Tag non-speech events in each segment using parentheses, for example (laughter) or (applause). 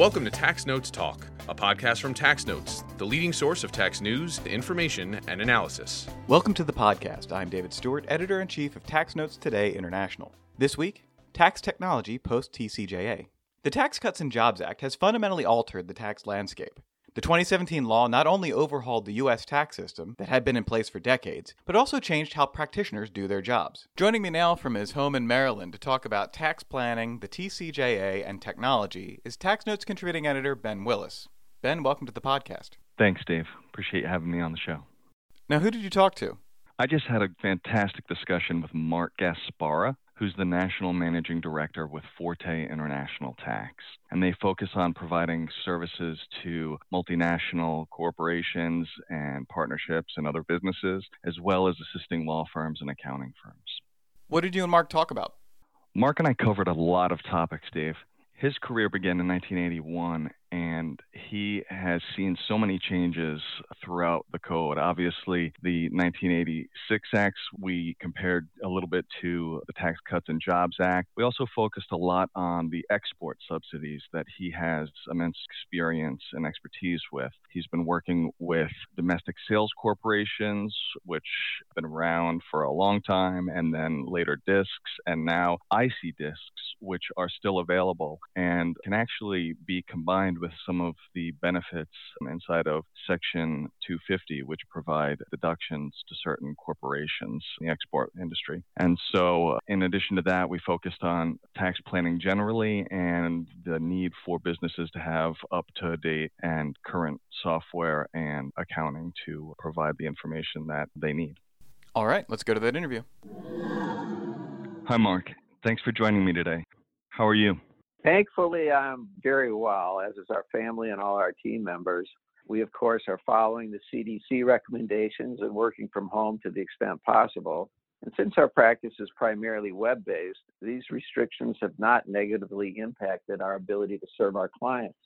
Welcome to Tax Notes Talk, a podcast from Tax Notes, the leading source of tax news, information, and analysis. Welcome to the podcast. I'm David Stewart, editor in chief of Tax Notes Today International. This week, tax technology post TCJA. The Tax Cuts and Jobs Act has fundamentally altered the tax landscape. The 2017 law not only overhauled the U.S. tax system that had been in place for decades, but also changed how practitioners do their jobs. Joining me now from his home in Maryland to talk about tax planning, the TCJA, and technology is Tax Notes contributing editor Ben Willis. Ben, welcome to the podcast. Thanks, Dave. Appreciate you having me on the show. Now, who did you talk to? I just had a fantastic discussion with Mark Gaspara, who's the national managing director with Forte International Tax. And they focus on providing services to multinational corporations and partnerships and other businesses, as well as assisting law firms and accounting firms. What did you and Mark talk about? Mark and I covered a lot of topics, Dave. His career began in 1981, and he has seen so many changes throughout the code. Obviously, the 1986 acts we compared a little bit to the Tax Cuts and Jobs Act. We also focused a lot on the export subsidies that he has immense experience and expertise with. He's been working with domestic sales corporations, which have been around for a long time, and then later discs, and now IC discs, which are still available and can actually be combined with some of the benefits inside of Section 250, which provide deductions to certain corporations in the export industry. And so, uh, in addition to that, we focused on tax planning generally and the need for businesses to have up to date and current software and accounting to provide the information that they need. All right, let's go to that interview. Hi, Mark. Thanks for joining me today. How are you? Thankfully, I'm very well, as is our family and all our team members. We, of course, are following the CDC recommendations and working from home to the extent possible. And since our practice is primarily web based, these restrictions have not negatively impacted our ability to serve our clients.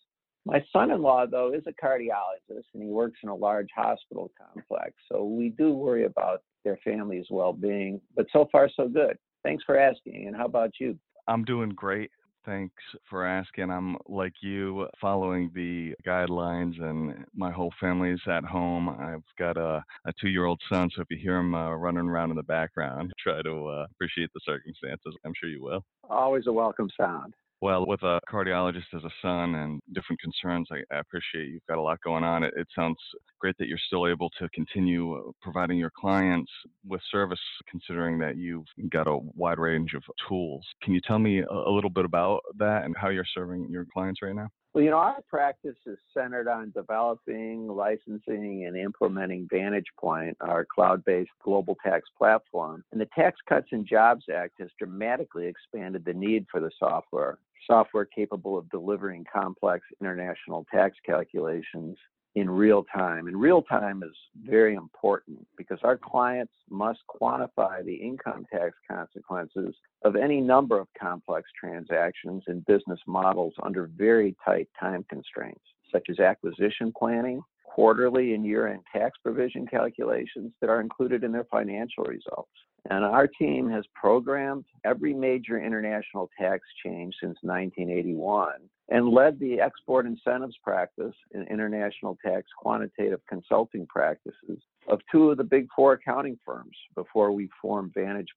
My son in law, though, is a cardiologist and he works in a large hospital complex. So we do worry about their family's well being, but so far, so good. Thanks for asking. And how about you? I'm doing great. Thanks for asking. I'm like you, following the guidelines, and my whole family's at home. I've got a, a two year old son, so if you hear him uh, running around in the background, (laughs) try to uh, appreciate the circumstances. I'm sure you will. Always a welcome sound. Well, with a cardiologist as a son and different concerns, I, I appreciate you've got a lot going on. It, it, sounds great that you're still able to continue uh, providing your clients with service, considering that you've got a wide range of tools. Can you tell me a, a little bit about that and how you're serving your clients right now? Well, you know, our practice is centered on developing, licensing, and implementing VantagePoint, our cloud based global tax platform. And the Tax Cuts and Jobs Act has dramatically expanded the need for the software software capable of delivering complex international tax calculations in real time. And real time is very important because our clients must quantify the income tax consequences of any number of complex transactions and business models under very tight time constraints, such as acquisition planning, quarterly and year end tax provision calculations that are included in their financial results. And our team has programmed every major international tax change since 1981 and led the export incentives practice and international tax quantitative consulting practices of two of the big four accounting firms before we formed Vantage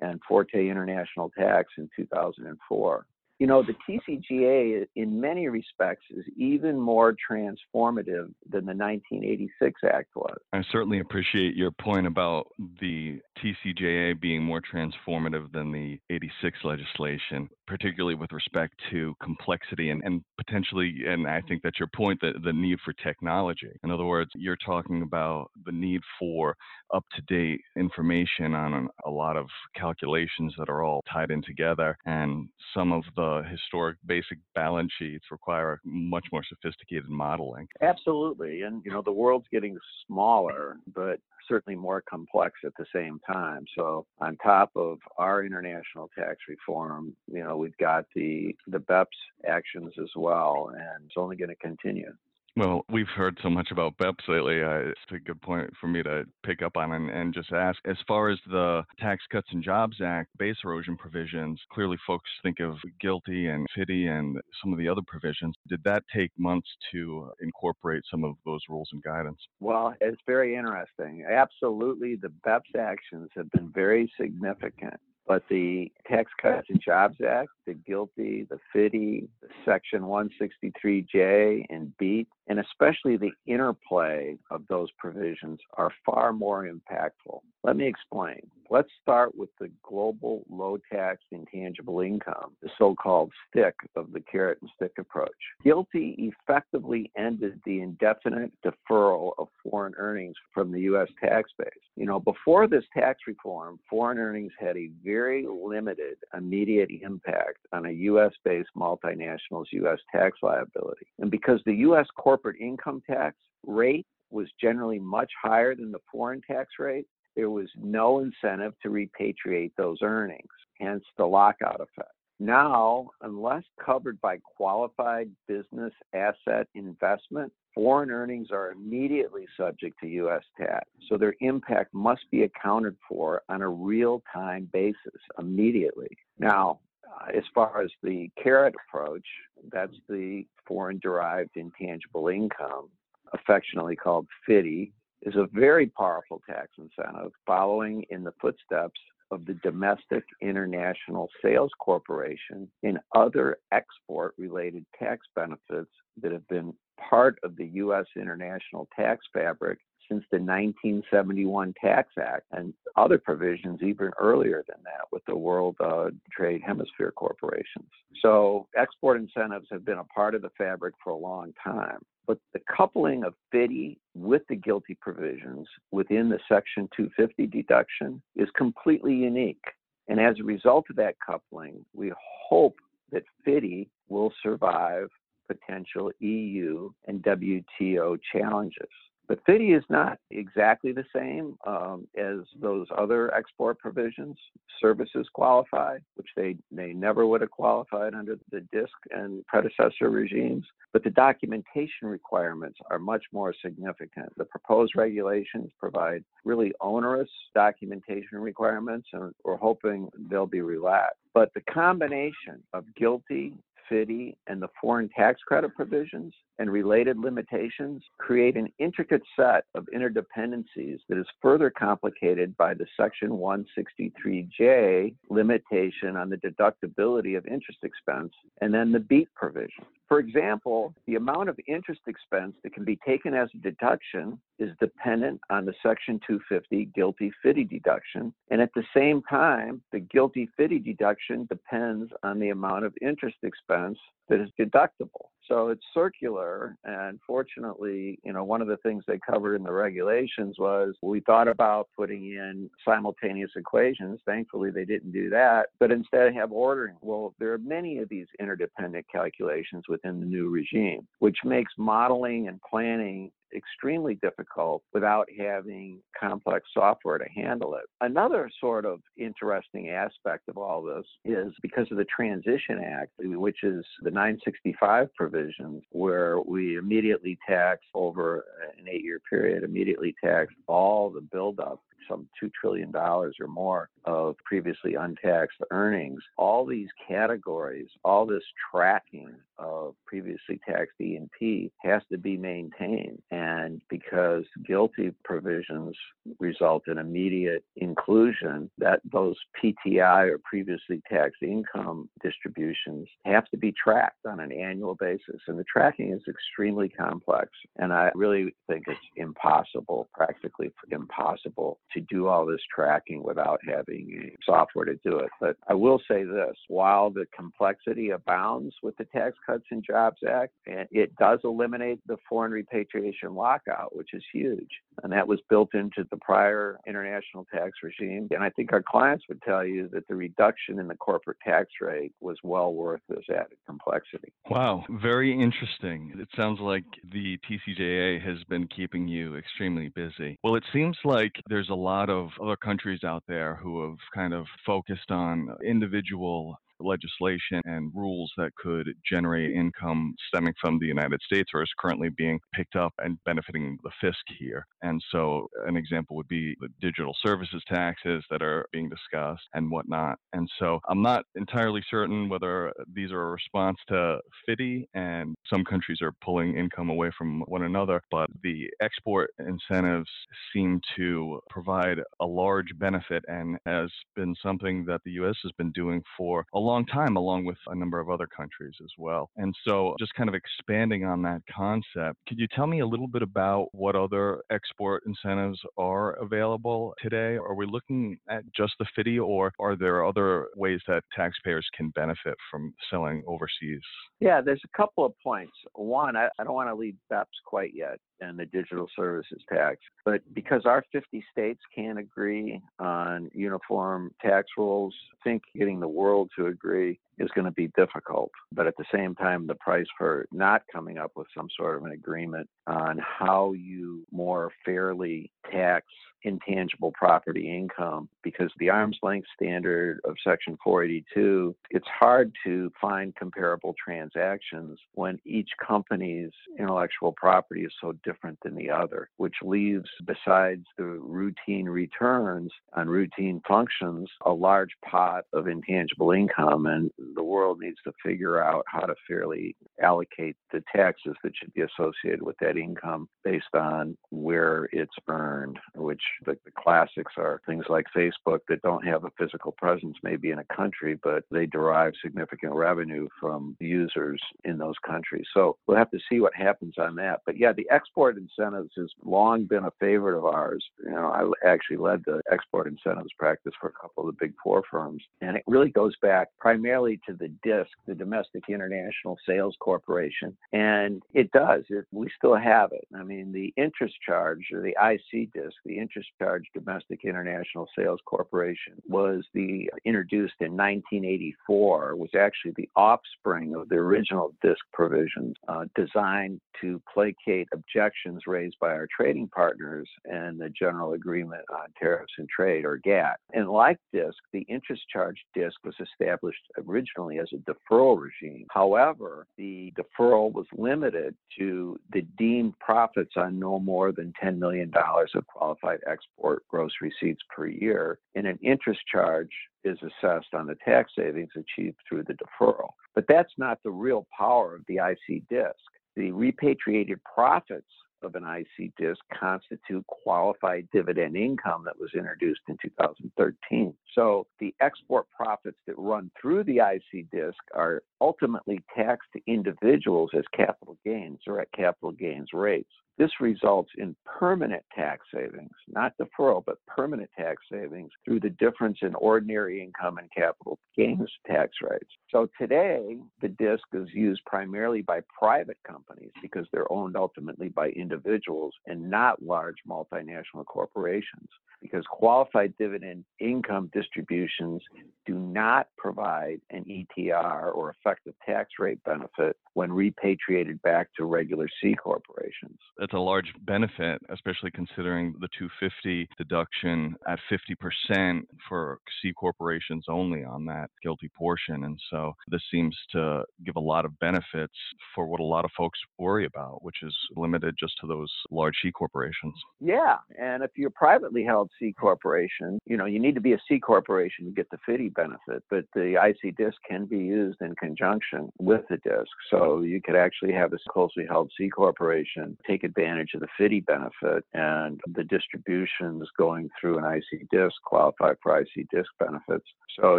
and Forte International Tax in 2004 you know, the TCJA in many respects is even more transformative than the 1986 Act was. I certainly appreciate your point about the TCJA being more transformative than the 86 legislation, particularly with respect to complexity and, and potentially, and I think that's your point, the, the need for technology. In other words, you're talking about the need for up to date information on a lot of calculations that are all tied in together, and some of the historic basic balance sheets require much more sophisticated modeling. Absolutely. And, you know, the world's getting smaller, but certainly more complex at the same time. So on top of our international tax reform, you know, we've got the the BEPS actions as well, and it's only going to continue. Well, we've heard so much about BEPS lately. Uh, it's a good point for me to pick up on and, and, just ask. As far as the Tax Cuts and Jobs Act base erosion provisions, clearly folks think of GILTI and FDII and some of the other provisions. Did that take months to incorporate some of those rules and guidance? Well, it's very interesting. Absolutely, the BEPS actions have been very significant. But the Tax Cuts and Jobs Act, the GILTI, the FDII, the Section 163J and BEAT, and especially the interplay of those provisions are far more impactful. Let me explain. Let's start with the global low tax intangible income, the so called stick of the carrot and stick approach. GILTI effectively ended the indefinite deferral of foreign earnings from the U.S. tax base. You know, before this tax reform, foreign earnings had a very limited immediate impact on a U.S. based multinational's U.S. tax liability. And because the U.S. corporate income tax rate was generally much higher than the foreign tax rate, there was no incentive to repatriate those earnings, hence the lockout effect. Now, unless covered by qualified business asset investment, foreign earnings are immediately subject to U.S. tax. So their impact must be accounted for on a real time basis immediately. Now, Uh, as far as the carrot approach, that's the foreign derived intangible income, affectionately called FDII, is a very powerful tax incentive following in the footsteps of the domestic international sales corporation and other export related tax benefits that have been part of the U.S. international tax fabric since the 1971 Tax Act and other provisions even earlier than that with the World uh, Trade Hemisphere corporations. So export incentives have been a part of the fabric for a long time. But the coupling of FDII with the GILTI provisions within the Section 250 deduction is completely unique. And as a result of that coupling, we hope that FDII will survive potential EU and WTO challenges. But FDII is not exactly the same um, as those other export provisions. Services qualify, which they, they never would have qualified under the DISC and predecessor regimes. But the documentation requirements are much more significant. The proposed regulations provide really onerous documentation requirements, and we're hoping they'll be relaxed. But the combination of GILTI, FDII and the foreign tax credit provisions and related limitations create an intricate set of interdependencies that is further complicated by the Section 163J limitation on the deductibility of interest expense and then the BEAT provision. For example, the amount of interest expense that can be taken as a deduction is dependent on the Section 250 GILTI FDII deduction, and at the same time, the GILTI FDII deduction depends on the amount of interest expense that is deductible. So it's circular. And fortunately, you know, one of the things they covered in the regulations was we thought about putting in simultaneous equations. Thankfully, they didn't do that, but instead have ordering. Well, there are many of these interdependent calculations within the new regime, which makes modeling and planning extremely difficult without having complex software to handle it. Another sort of interesting aspect of all this is because of the Transition Act, which is the 965 provisions, where we immediately tax over an eight year period, immediately tax all the buildup some $2 trillion or more of previously untaxed earnings. All these categories, all this tracking of previously taxed E&P has to be maintained. And because GILTI provisions result in immediate inclusion, that those PTI or previously taxed income distributions have to be tracked on an annual basis. And the tracking is extremely complex. And I really think it's impossible, practically impossible, to do all this tracking without having software to do it. But I will say this while the complexity abounds with the Tax Cuts and Jobs Act, it does eliminate the foreign repatriation lockout, which is huge. And that was built into the prior international tax regime. And I think our clients would tell you that the reduction in the corporate tax rate was well worth this added complexity. Wow, very interesting. It sounds like the TCJA has been keeping you extremely busy. Well, it seems like there's a lot of other countries out there who have kind of focused on individual legislation and rules that could generate income stemming from the United States or is currently being picked up and benefiting the fisc here. And so, an example would be the digital services taxes that are being discussed and whatnot. And so, I'm not entirely certain whether these are a response to FDII and some countries are pulling income away from one another, but the export incentives seem to provide a large benefit and has been something that the U.S. has been doing for a long time, along with a number of other countries as well. And so, just kind of expanding on that concept, could you tell me a little bit about what other export incentives are available today? Are we looking at just the FDII, or are there other ways that taxpayers can benefit from selling overseas? Yeah, there's a couple of points. One, I, I don't want to leave BEPS quite yet and the digital services tax. But because our 50 states can't agree on uniform tax rules, I think getting the world to agree is going to be difficult. But at the same time, the price for not coming up with some sort of an agreement on how you more fairly tax intangible property income because the arm's length standard of section 482 it's hard to find comparable transactions when each company's intellectual property is so different than the other which leaves besides the routine returns on routine functions a large pot of intangible income and the world needs to figure out how to fairly allocate the taxes that should be associated with that income based on where it's earned, which the, the, classics are things like Facebook that don't have a physical presence maybe in a country, but they derive significant revenue from users in those countries. So we'll have to see what happens on that. But yeah, the export incentives has long been a favorite of ours. You know, I actually led the export incentives practice for a couple of the big four firms, and it really goes back primarily to the DISC, the Domestic International Sales Corporation, and it does. It, we still have it. I mean, the interest charge or the IC DISC, the interest charge Domestic International Sales Corporation, was the introduced in 1984. Was actually the offspring of the original DISC provisions, uh, designed to placate objections raised by our trading partners and the General Agreement on Tariffs and Trade, or GATT. And like DISC, the interest charge DISC was established originally as a deferral regime. However, the deferral was limited to the deemed profits on no more than $10 million of qualified export gross receipts per year, and an interest charge is assessed on the tax savings achieved through the deferral. But that's not the real power of the IC DISC. The repatriated profits of an IC disc constitute qualified dividend income that was introduced in 2013. So the export profits that run through the IC disc are ultimately taxed to individuals as capital gains or at capital gains rates. This results in permanent tax savings, not deferral, but permanent tax savings through the difference in ordinary income and capital gains tax rates. So today, the DISC is used primarily by private companies because they're owned ultimately by individuals and not large multinational corporations because qualified dividend income distributions do not provide an ETR or effective tax rate benefit when repatriated back to regular C corporations. That's a large benefit, especially considering the 250 deduction at 50% for C corporations only on that GILTI portion. And so this seems to give a lot of benefits for what a lot of folks worry about, which is limited just to those large C corporations. Yeah. And if you're privately held C corporation, you know, you need to be a C corporation to get the FDII benefit, but the IC disc can be used in conjunction with the disc. So you could actually have a closely held C corporation take advantage of the FDII benefit and the distributions going through an IC disc qualify for IC disc benefits. So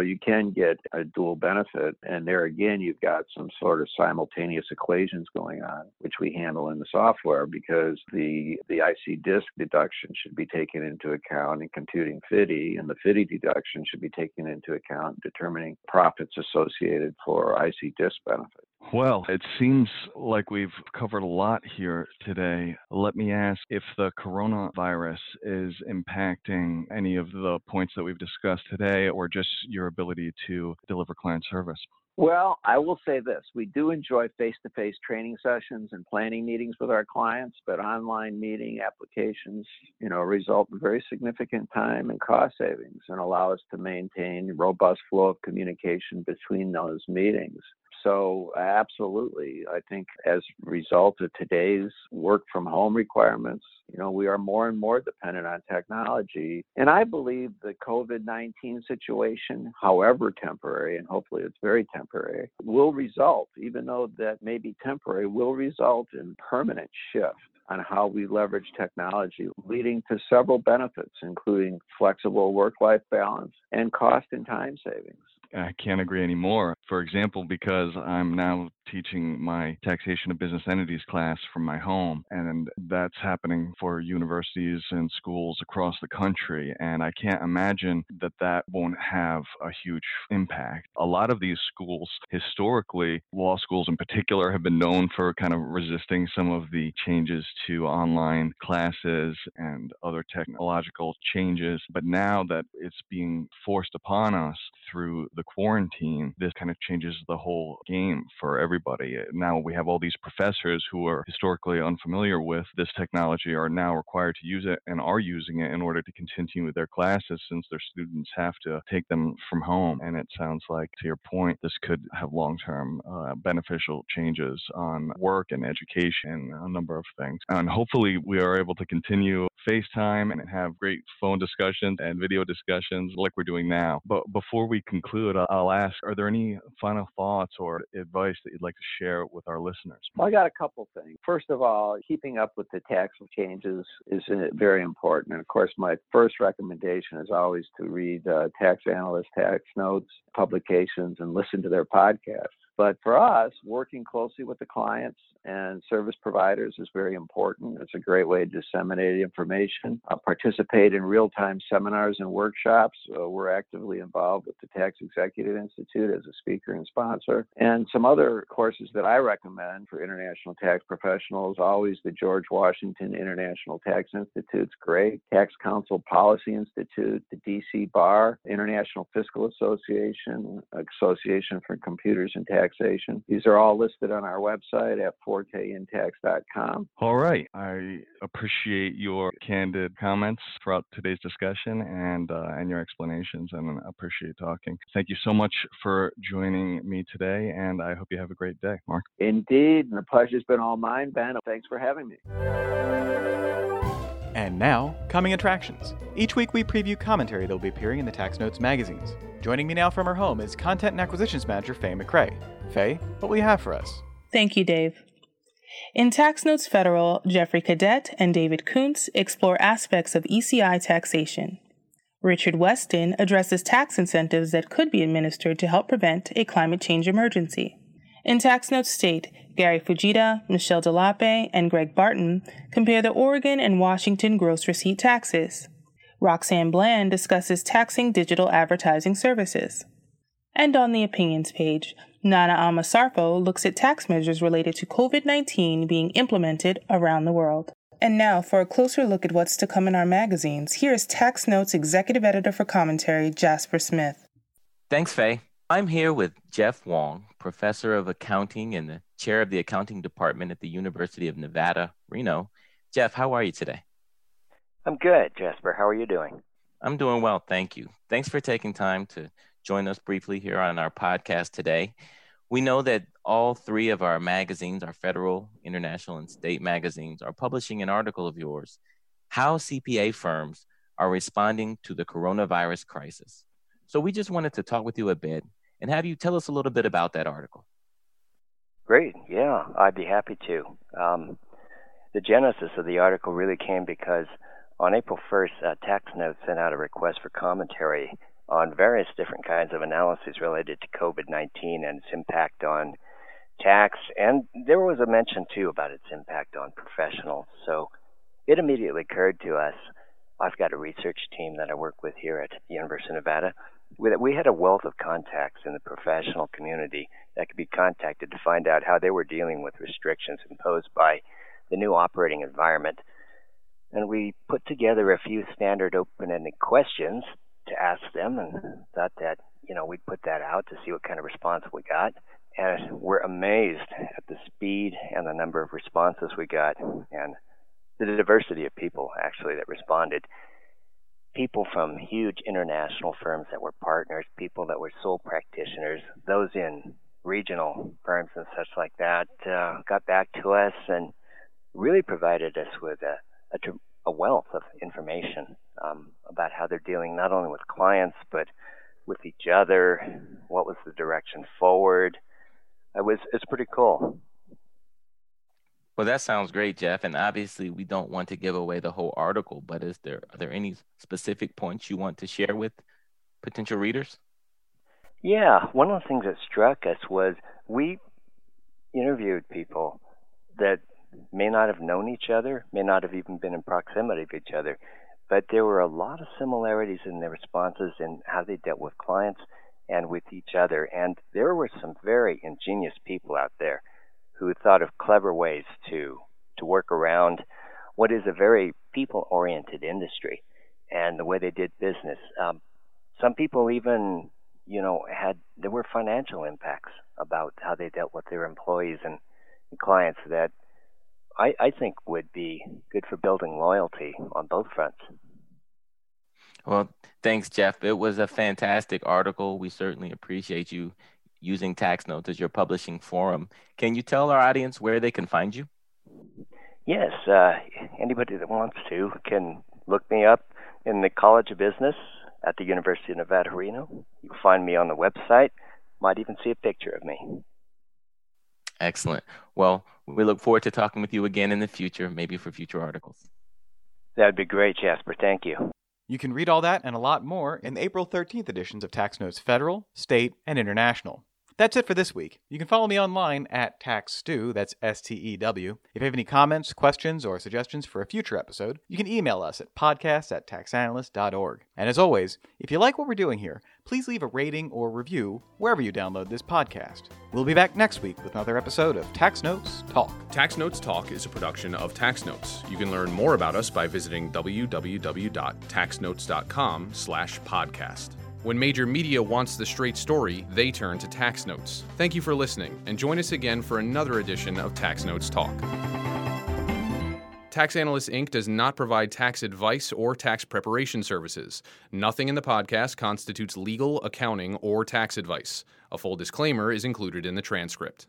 you can get a dual benefit. And there again, you've got some sort of simultaneous equations going on, which we handle in the software because the, the IC disc deduction should be taken into account in computing FDII, and the FDII deduction should be taken into account in determining profits associated for IC disc benefit. Well, it seems like we've covered a lot here today. Let me ask if the coronavirus is impacting any of the points that we've discussed today or just your ability to deliver client service. Well, I will say this. We do enjoy face to face training sessions and planning meetings with our clients, but online meeting applications, you know, result in very significant time and cost savings and allow us to maintain robust flow of communication between those meetings. So, absolutely, I think as a result of today's work from home requirements, you know, we are more and more dependent on technology. And I believe the COVID 19 situation, however temporary, and hopefully it's very temporary, will result, even though that may be temporary, will result in permanent shift on how we leverage technology, leading to several benefits, including flexible work life balance and cost and time savings. I can't agree anymore. For example, because I'm now teaching my taxation of business entities class from my home, and that's happening for universities and schools across the country. And I can't imagine that that won't have a huge impact. A lot of these schools, historically, law schools in particular, have been known for kind of resisting some of the changes to online classes and other technological changes. But now that it's being forced upon us through the quarantine, this kind of changes the whole game for everybody. Now we have all these professors who are historically unfamiliar with this technology are now required to use it and are using it in order to continue with their classes since their students have to take them from home. And it sounds like, to your point, this could have long term uh, beneficial changes on work and education, a number of things. And hopefully, we are able to continue FaceTime and have great phone discussions and video discussions like we're doing now. But before we conclude, I'll ask Are there any final thoughts or advice that you'd like to share with our listeners? Well, I got a couple things. First of all, keeping up with the tax changes is uh, very important. And of course, my first recommendation is always to read uh, tax analyst tax notes, publications, and listen to their podcasts. But for us, working closely with the clients and service providers is very important. It's a great way to disseminate information, uh, participate in real time seminars and workshops. Uh, we're actively involved with the Tax Executive Institute as a speaker and sponsor. And some other courses that I recommend for international tax professionals always the George Washington International Tax Institute's great, Tax Council Policy Institute, the DC Bar, International Fiscal Association, Association for Computers and Taxation. These are all listed on our website at 4kintax.com. All right. I appreciate your candid comments throughout today's discussion and uh, and your explanations, and appreciate talking. Thank you so much for joining me today, and I hope you have a great day, Mark. Indeed, and the pleasure's been all mine, Ben. Thanks for having me. And now, coming attractions. Each week we preview commentary that will be appearing in the Tax Notes magazines. Joining me now from her home is Content and Acquisitions Manager Faye McRae. Faye, what will you have for us? Thank you, Dave. In Tax Notes Federal, Jeffrey Cadet and David Kuntz explore aspects of ECI taxation. Richard Weston addresses tax incentives that could be administered to help prevent a climate change emergency. In Tax Notes State, Gary Fujita, Michelle Delape, and Greg Barton compare the Oregon and Washington gross receipt taxes. Roxanne Bland discusses taxing digital advertising services. And on the opinions page, Nana Ama Sarfo looks at tax measures related to COVID 19 being implemented around the world. And now, for a closer look at what's to come in our magazines, here is Tax Notes Executive Editor for Commentary, Jasper Smith. Thanks, Faye. I'm here with Jeff Wong, Professor of Accounting and the Chair of the Accounting Department at the University of Nevada, Reno. Jeff, how are you today? I'm good, Jasper. How are you doing? I'm doing well, thank you. Thanks for taking time to join us briefly here on our podcast today. We know that all three of our magazines, our federal, international, and state magazines, are publishing an article of yours How CPA Firms Are Responding to the Coronavirus Crisis. So we just wanted to talk with you a bit and have you tell us a little bit about that article. Great. Yeah, I'd be happy to. Um, the genesis of the article really came because on April 1st, uh, TaxNote sent out a request for commentary on various different kinds of analyses related to COVID 19 and its impact on tax. And there was a mention, too, about its impact on professionals. So it immediately occurred to us I've got a research team that I work with here at the University of Nevada. We had a wealth of contacts in the professional community that could be contacted to find out how they were dealing with restrictions imposed by the new operating environment. And we put together a few standard open ended questions to ask them and thought that, you know, we'd put that out to see what kind of response we got. And we're amazed at the speed and the number of responses we got and the diversity of people actually that responded. People from huge international firms that were partners, people that were sole practitioners, those in regional firms and such like that, uh, got back to us and really provided us with a, a, a wealth of information um, about how they're dealing not only with clients but with each other. What was the direction forward? It was it's pretty cool. Well, that sounds great, Jeff. And obviously, we don't want to give away the whole article, but is there are there any specific points you want to share with potential readers? Yeah, one of the things that struck us was we interviewed people that may not have known each other, may not have even been in proximity of each other, but there were a lot of similarities in their responses and how they dealt with clients and with each other. And there were some very ingenious people out there who thought of clever ways to to work around what is a very people oriented industry and the way they did business. Um, some people even, you know, had there were financial impacts about how they dealt with their employees and, and clients that I, I think would be good for building loyalty on both fronts. Well, thanks, Jeff. It was a fantastic article. We certainly appreciate you using Tax Notes as your publishing forum. Can you tell our audience where they can find you? Yes, uh, anybody that wants to can look me up in the College of Business at the University of Nevada, Reno. You can find me on the website. Might even see a picture of me. Excellent. Well, we look forward to talking with you again in the future, maybe for future articles. That'd be great, Jasper. Thank you. You can read all that and a lot more in the April 13th editions of Tax Notes Federal, State, and International. That's it for this week. You can follow me online at TaxStew, that's S T E W. If you have any comments, questions, or suggestions for a future episode, you can email us at podcast at taxanalysts.org. And as always, if you like what we're doing here, please leave a rating or review wherever you download this podcast. We'll be back next week with another episode of Tax Notes Talk. Tax Notes Talk is a production of Tax Notes. You can learn more about us by visiting www.taxnotes.com slash podcast. When major media wants the straight story, they turn to Tax Notes. Thank you for listening, and join us again for another edition of Tax Notes Talk. Tax Analysts Inc. does not provide tax advice or tax preparation services. Nothing in the podcast constitutes legal, accounting, or tax advice. A full disclaimer is included in the transcript.